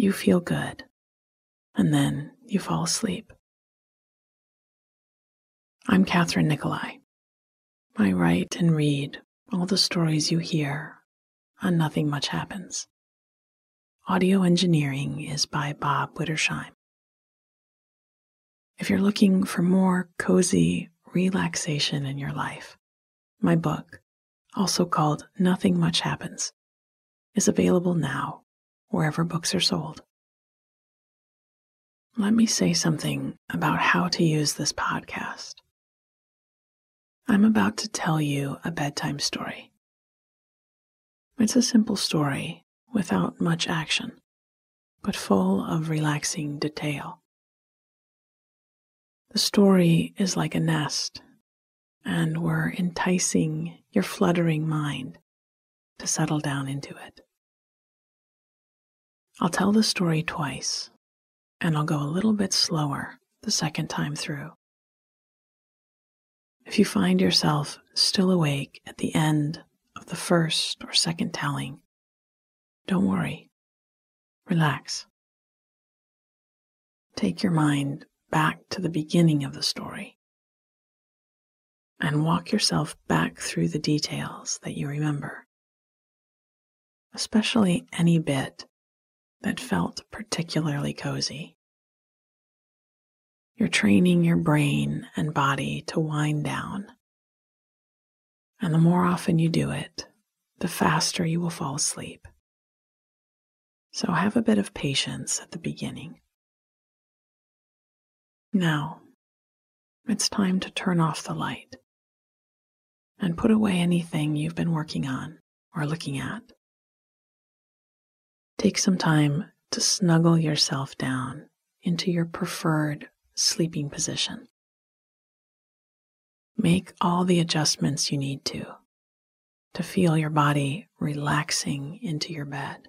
You feel good, and then you fall asleep. I'm Kathryn Nicolai. I write and read all the stories you hear on Nothing Much Happens. Audio engineering is by Bob Wittersheim. If you're looking for more cozy relaxation in your life, my book, also called Nothing Much Happens, is available now wherever books are sold. Let me say something about how to use this podcast. I'm about to tell you a bedtime story. It's a simple story without much action, but full of relaxing detail. The story is like a nest, and we're enticing your fluttering mind to settle down into it. I'll tell the story twice, and I'll go a little bit slower the second time through. If you find yourself still awake at the end of the first or second telling, don't worry. Relax. Take your mind back to the beginning of the story and walk yourself back through the details that you remember, especially any bit that felt particularly cozy. You're training your brain and body to wind down. And the more often you do it, the faster you will fall asleep. So have a bit of patience at the beginning. Now, it's time to turn off the light and put away anything you've been working on or looking at. Take some time to snuggle yourself down into your preferred sleeping position. Make all the adjustments you need to to feel your body relaxing into your bed.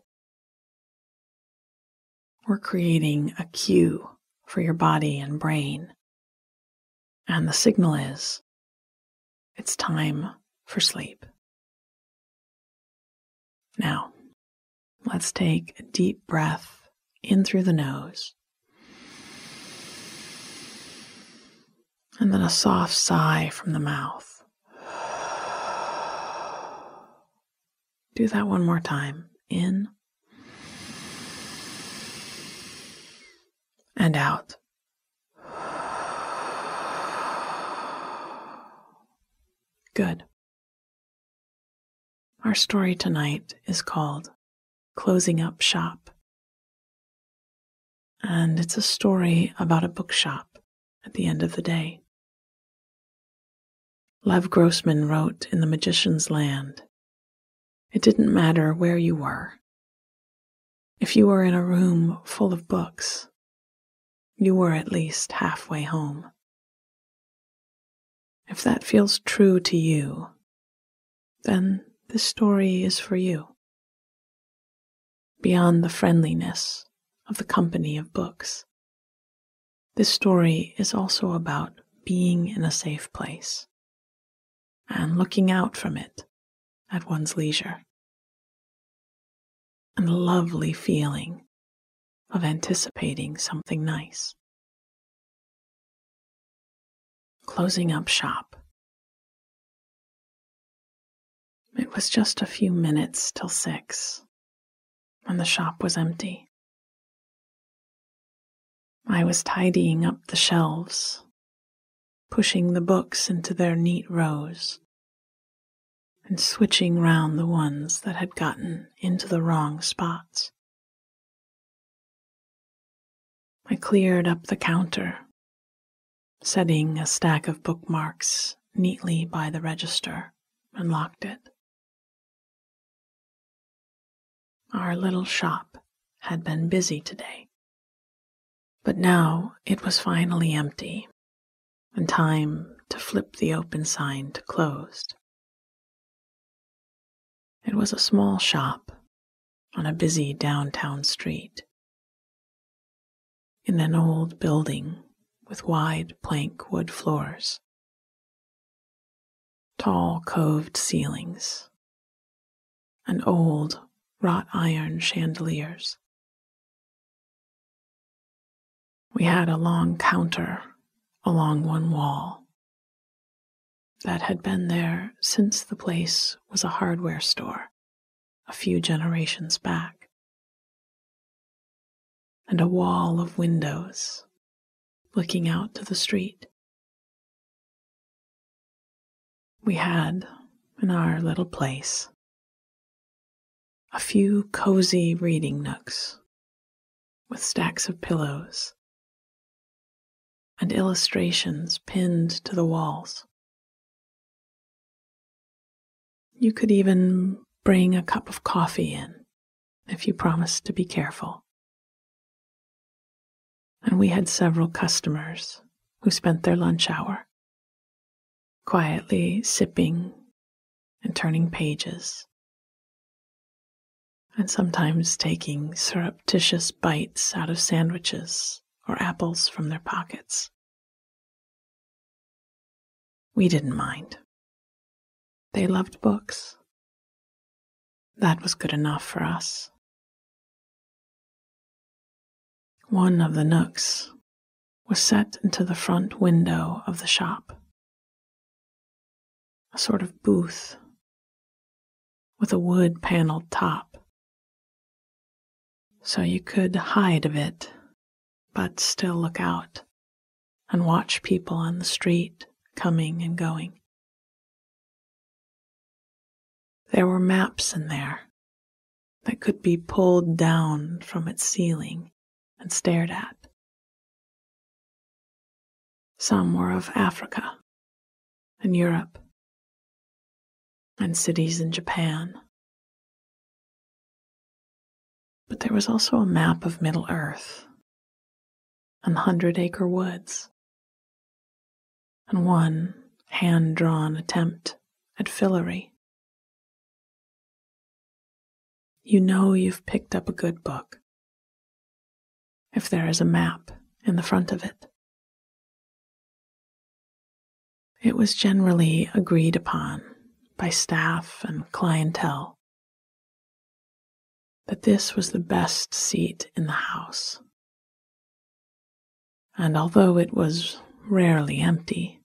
We're creating a cue for your body and brain. And the signal is it's time for sleep. Now, Let's take a deep breath in through the nose. And then a soft sigh from the mouth. Do that one more time. In and out. Good. Our story tonight is called closing up shop. And it's a story about a bookshop at the end of the day. Lev Grossman wrote in The Magician's Land It didn't matter where you were. If you were in a room full of books, you were at least halfway home. If that feels true to you, then this story is for you beyond the friendliness of the company of books. This story is also about being in a safe place and looking out from it at one's leisure. And the lovely feeling of anticipating something nice. Closing up shop. It was just a few minutes till six, and the shop was empty. I was tidying up the shelves, pushing the books into their neat rows, and switching round the ones that had gotten into the wrong spots. I cleared up the counter, setting a stack of bookmarks neatly by the register, and locked it. Our little shop had been busy today, but now it was finally empty and time to flip the open sign to closed. It was a small shop on a busy downtown street in an old building with wide plank wood floors, tall coved ceilings, and old wrought iron chandeliers. We had a long counter along one wall that had been there since the place was a hardware store a few generations back, and a wall of windows looking out to the street. We had, in our little place, a few cozy reading nooks with stacks of pillows and illustrations pinned to the walls. You could even bring a cup of coffee in if you promised to be careful. And we had several customers who spent their lunch hour quietly sipping and turning pages and sometimes taking surreptitious bites out of sandwiches or apples from their pockets. We didn't mind. They loved books. That was good enough for us. One of the nooks was set into the front window of the shop, a sort of booth with a wood paneled top so you could hide a bit, but still look out and watch people on the street coming and going. There were maps in there that could be pulled down from its ceiling and stared at. Some were of Africa and Europe and cities in Japan but there was also a map of Middle Earth and the Hundred Acre Woods, and one hand drawn attempt at Fillory. You know you've picked up a good book if there is a map in the front of it. It was generally agreed upon by staff and clientele that this was the best seat in the house. And although it was rarely empty,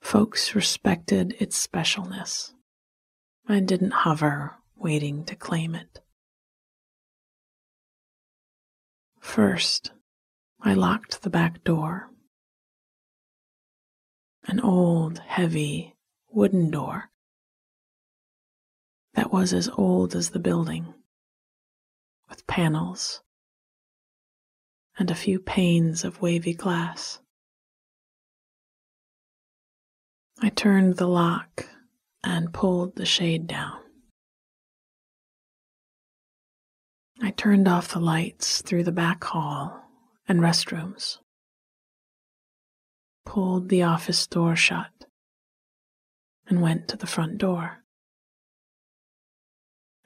folks respected its specialness and didn't hover waiting to claim it. First, I locked the back door. An old, heavy wooden door that was as old as the building, with panels and a few panes of wavy glass. I turned the lock and pulled the shade down. I turned off the lights through the back hall and restrooms, pulled the office door shut, and went to the front door.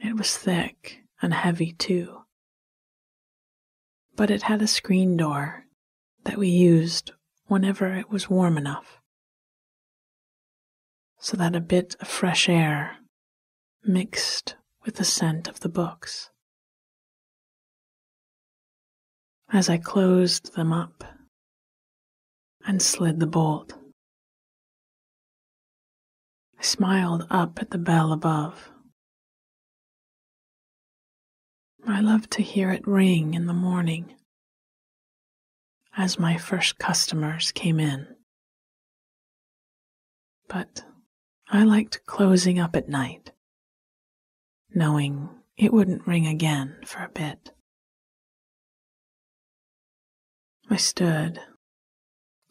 It was thick and heavy too, but it had a screen door that we used whenever it was warm enough, so that a bit of fresh air mixed with the scent of the books. As I closed them up and slid the bolt, I smiled up at the bell above. I loved to hear it ring in the morning as my first customers came in. But I liked closing up at night, knowing it wouldn't ring again for a bit. I stood,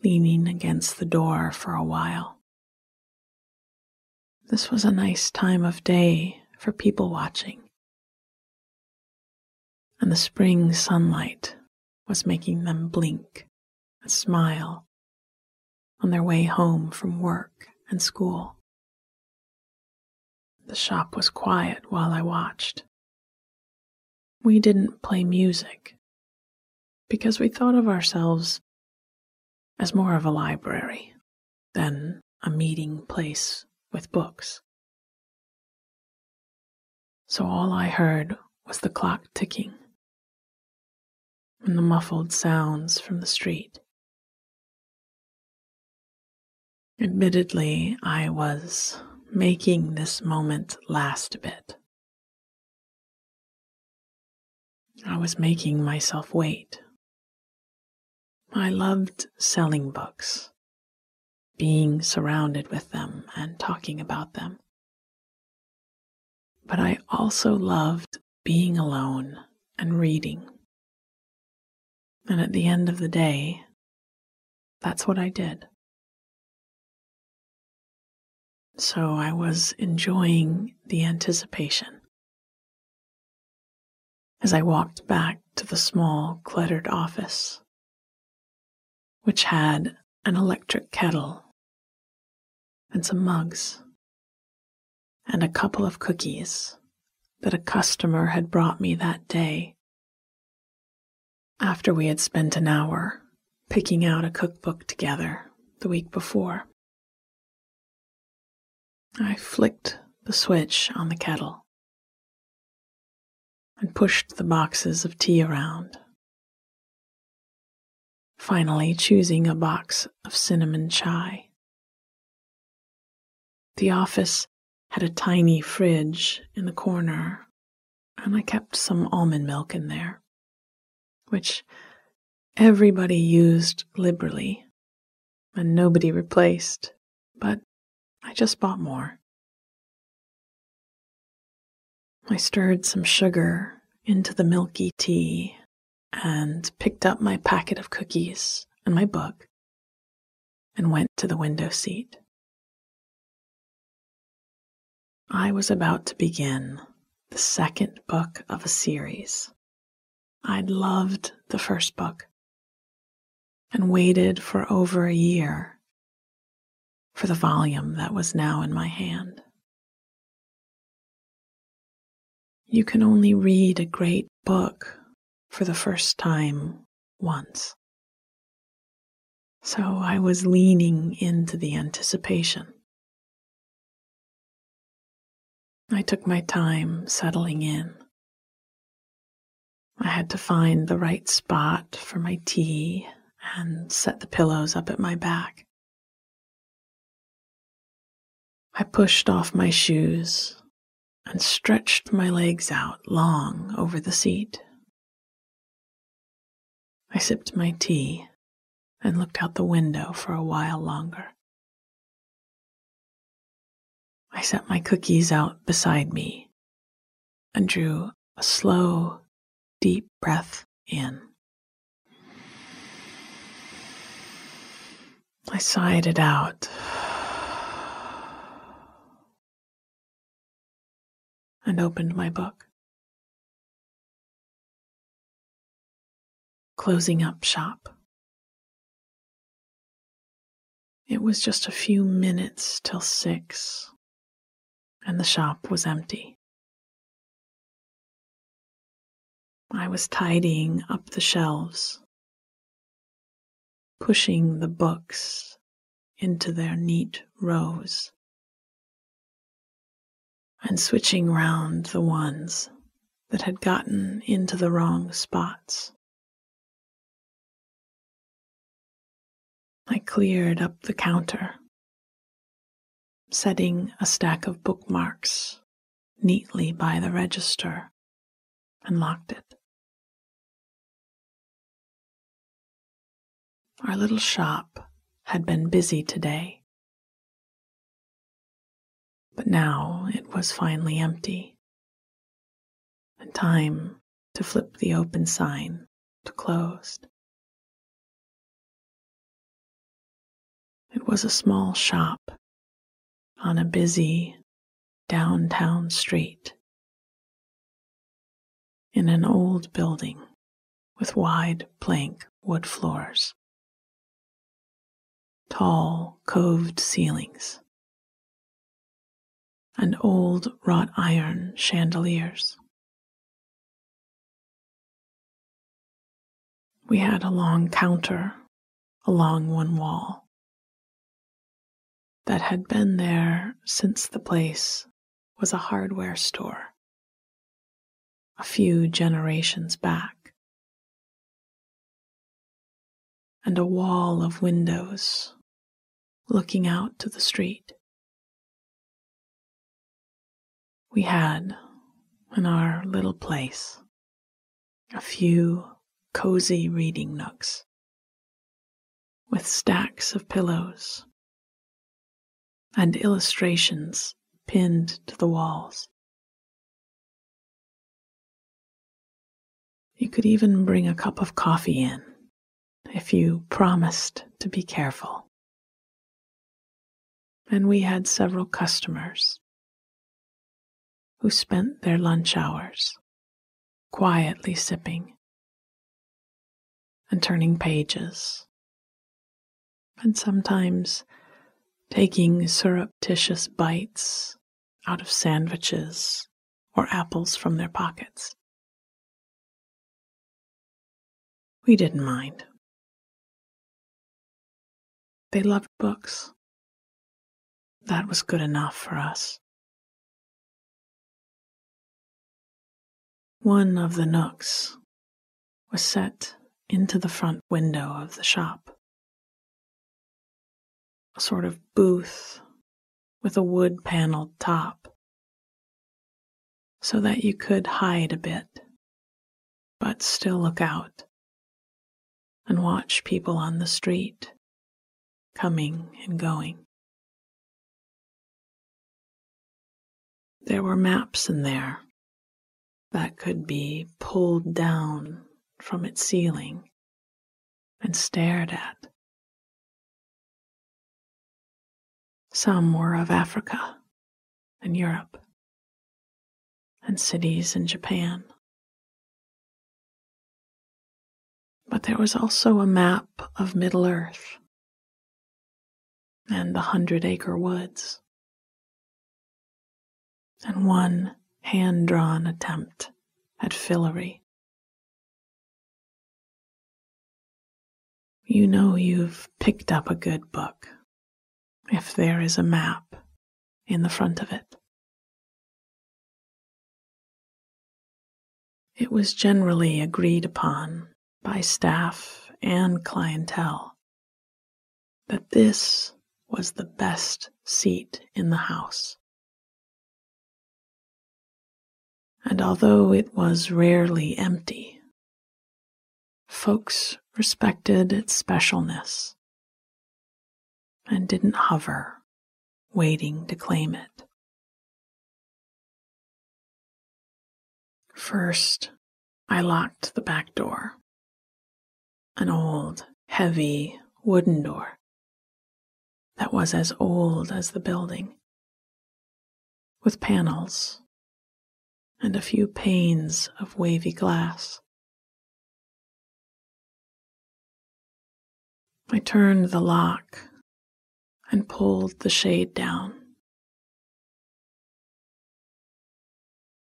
leaning against the door for a while. This was a nice time of day for people watching, and the spring sunlight was making them blink and smile on their way home from work and school. The shop was quiet while I watched. We didn't play music because we thought of ourselves as more of a library than a meeting place with books. So all I heard was the clock ticking and the muffled sounds from the street. Admittedly, I was making this moment last a bit. I was making myself wait. I loved selling books, being surrounded with them and talking about them. But I also loved being alone and reading. And at the end of the day, that's what I did. So I was enjoying the anticipation. As I walked back to the small, cluttered office, which had an electric kettle and some mugs and a couple of cookies that a customer had brought me that day after we had spent an hour picking out a cookbook together the week before. I flicked the switch on the kettle and pushed the boxes of tea around, finally choosing a box of cinnamon chai. The office had a tiny fridge in the corner, and I kept some almond milk in there which everybody used liberally and nobody replaced, but I just bought more. I stirred some sugar into the milky tea and picked up my packet of cookies and my book and went to the window seat. I was about to begin the second book of a series. I'd loved the first book and waited for over a year for the volume that was now in my hand. You can only read a great book for the first time once. So I was leaning into the anticipation. I took my time settling in. I had to find the right spot for my tea and set the pillows up at my back. I pushed off my shoes and stretched my legs out long over the seat. I sipped my tea and looked out the window for a while longer. I set my cookies out beside me and drew a slow, deep breath in. I sighed it out. And opened my book. Closing up shop. It was just a few minutes till six, and the shop was empty. I was tidying up the shelves, pushing the books into their neat rows, and switching round the ones that had gotten into the wrong spots. I cleared up the counter, setting a stack of bookmarks neatly by the register and locked it. Our little shop had been busy today, but now it was finally empty, and time to flip the open sign to closed. It was a small shop on a busy downtown street in an old building with wide plank wood floors tall coved ceilings, and old wrought iron chandeliers. We had a long counter along one wall that had been there since the place was a hardware store a few generations back, and a wall of windows looking out to the street. We had, in our little place, a few cozy reading nooks with stacks of pillows and illustrations pinned to the walls. You could even bring a cup of coffee in if you promised to be careful and we had several customers who spent their lunch hours quietly sipping and turning pages, and sometimes taking surreptitious bites out of sandwiches or apples from their pockets. We didn't mind. They loved books that was good enough for us. One of the nooks was set into the front window of the shop, a sort of booth with a wood paneled top, so that you could hide a bit, but still look out and watch people on the street coming and going. There were maps in there that could be pulled down from its ceiling and stared at. Some were of Africa and Europe and cities in Japan. But there was also a map of Middle Earth and the Hundred Acre Woods and one hand drawn attempt at Fillory. You know you've picked up a good book if there is a map in the front of it. It was generally agreed upon by staff and clientele that this was the best seat in the house. And although it was rarely empty, folks respected its specialness and didn't hover, waiting to claim it. First, I locked the back door, an old, heavy wooden door that was as old as the building, with panels and a few panes of wavy glass. I turned the lock and pulled the shade down.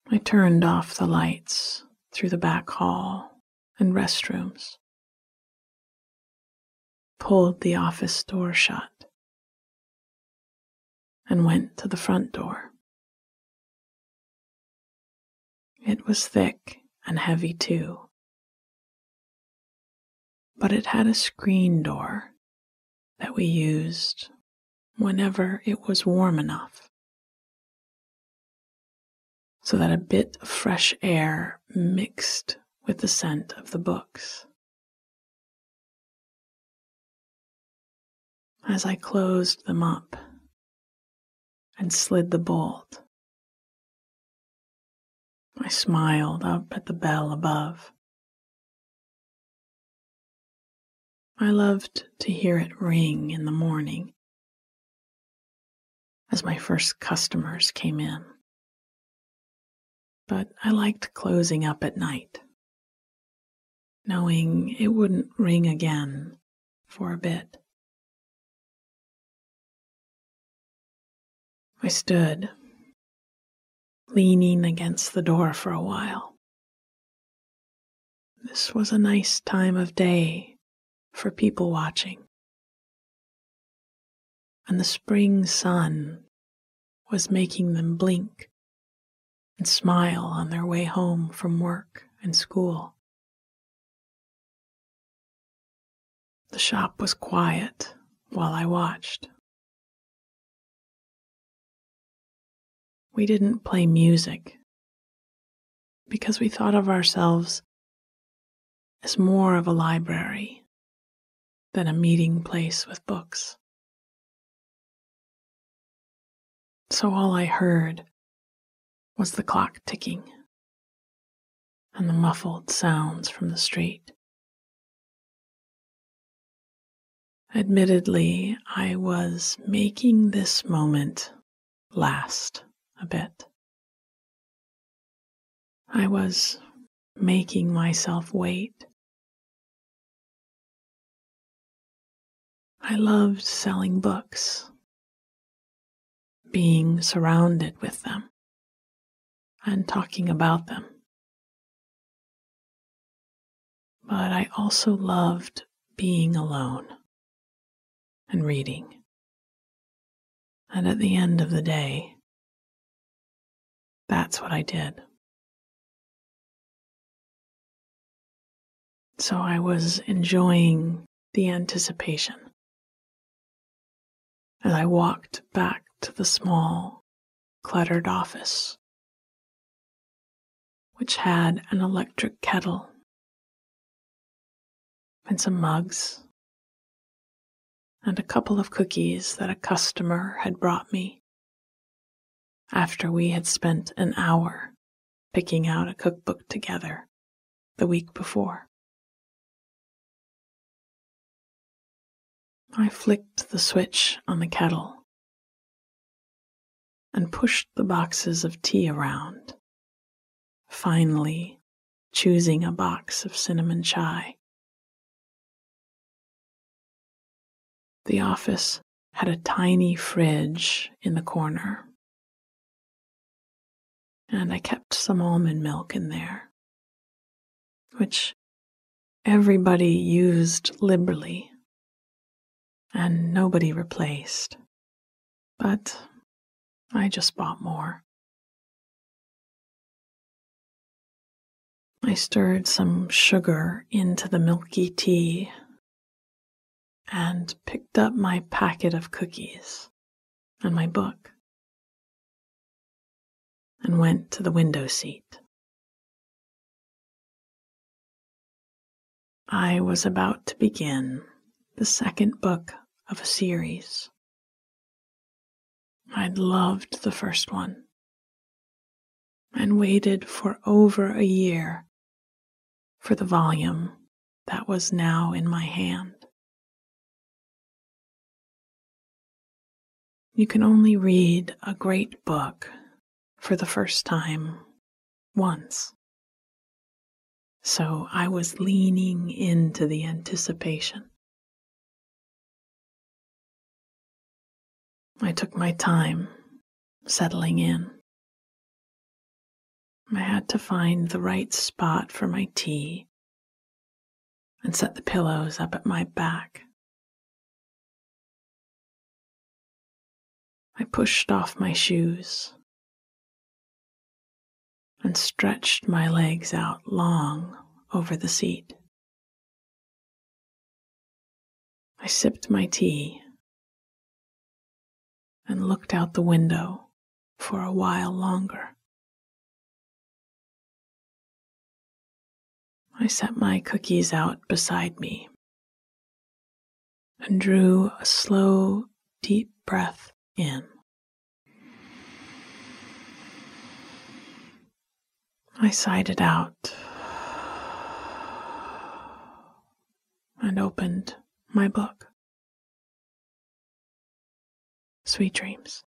I turned off the lights through the back hall and restrooms, pulled the office door shut, and went to the front door. It was thick and heavy too, but it had a screen door that we used whenever it was warm enough so that a bit of fresh air mixed with the scent of the books. As I closed them up and slid the bolt, I smiled up at the bell above. I loved to hear it ring in the morning as my first customers came in but I liked closing up at night, knowing it wouldn't ring again for a bit. I stood, leaning against the door for a while. This was a nice time of day for people watching. And the spring sun was making them blink and smile on their way home from work and school. The shop was quiet while I watched. We didn't play music because we thought of ourselves as more of a library than a meeting place with books. So all I heard was the clock ticking and the muffled sounds from the street. Admittedly, I was making this moment last a bit. I was making myself wait. I loved selling books, being surrounded with them and talking about them. But I also loved being alone and reading. And at the end of the day, that's what I did. So I was enjoying the anticipation as I walked back to the small, cluttered office which had an electric kettle and some mugs and a couple of cookies that a customer had brought me after we had spent an hour picking out a cookbook together the week before. I flicked the switch on the kettle and pushed the boxes of tea around finally choosing a box of cinnamon chai. The office had a tiny fridge in the corner, and I kept some almond milk in there, which everybody used liberally and nobody replaced. But I just bought more. I stirred some sugar into the milky tea and picked up my packet of cookies and my book and went to the window seat. I was about to begin the second book of a series. I'd loved the first one and waited for over a year for the volume that was now in my hand. You can only read a great book for the first time once. So I was leaning into the anticipation. I took my time settling in. I had to find the right spot for my tea and set the pillows up at my back. I pushed off my shoes and stretched my legs out long over the seat. I sipped my tea and looked out the window for a while longer. I set my cookies out beside me and drew a slow, deep breath in. I sighed it out and opened my book. Sweet dreams.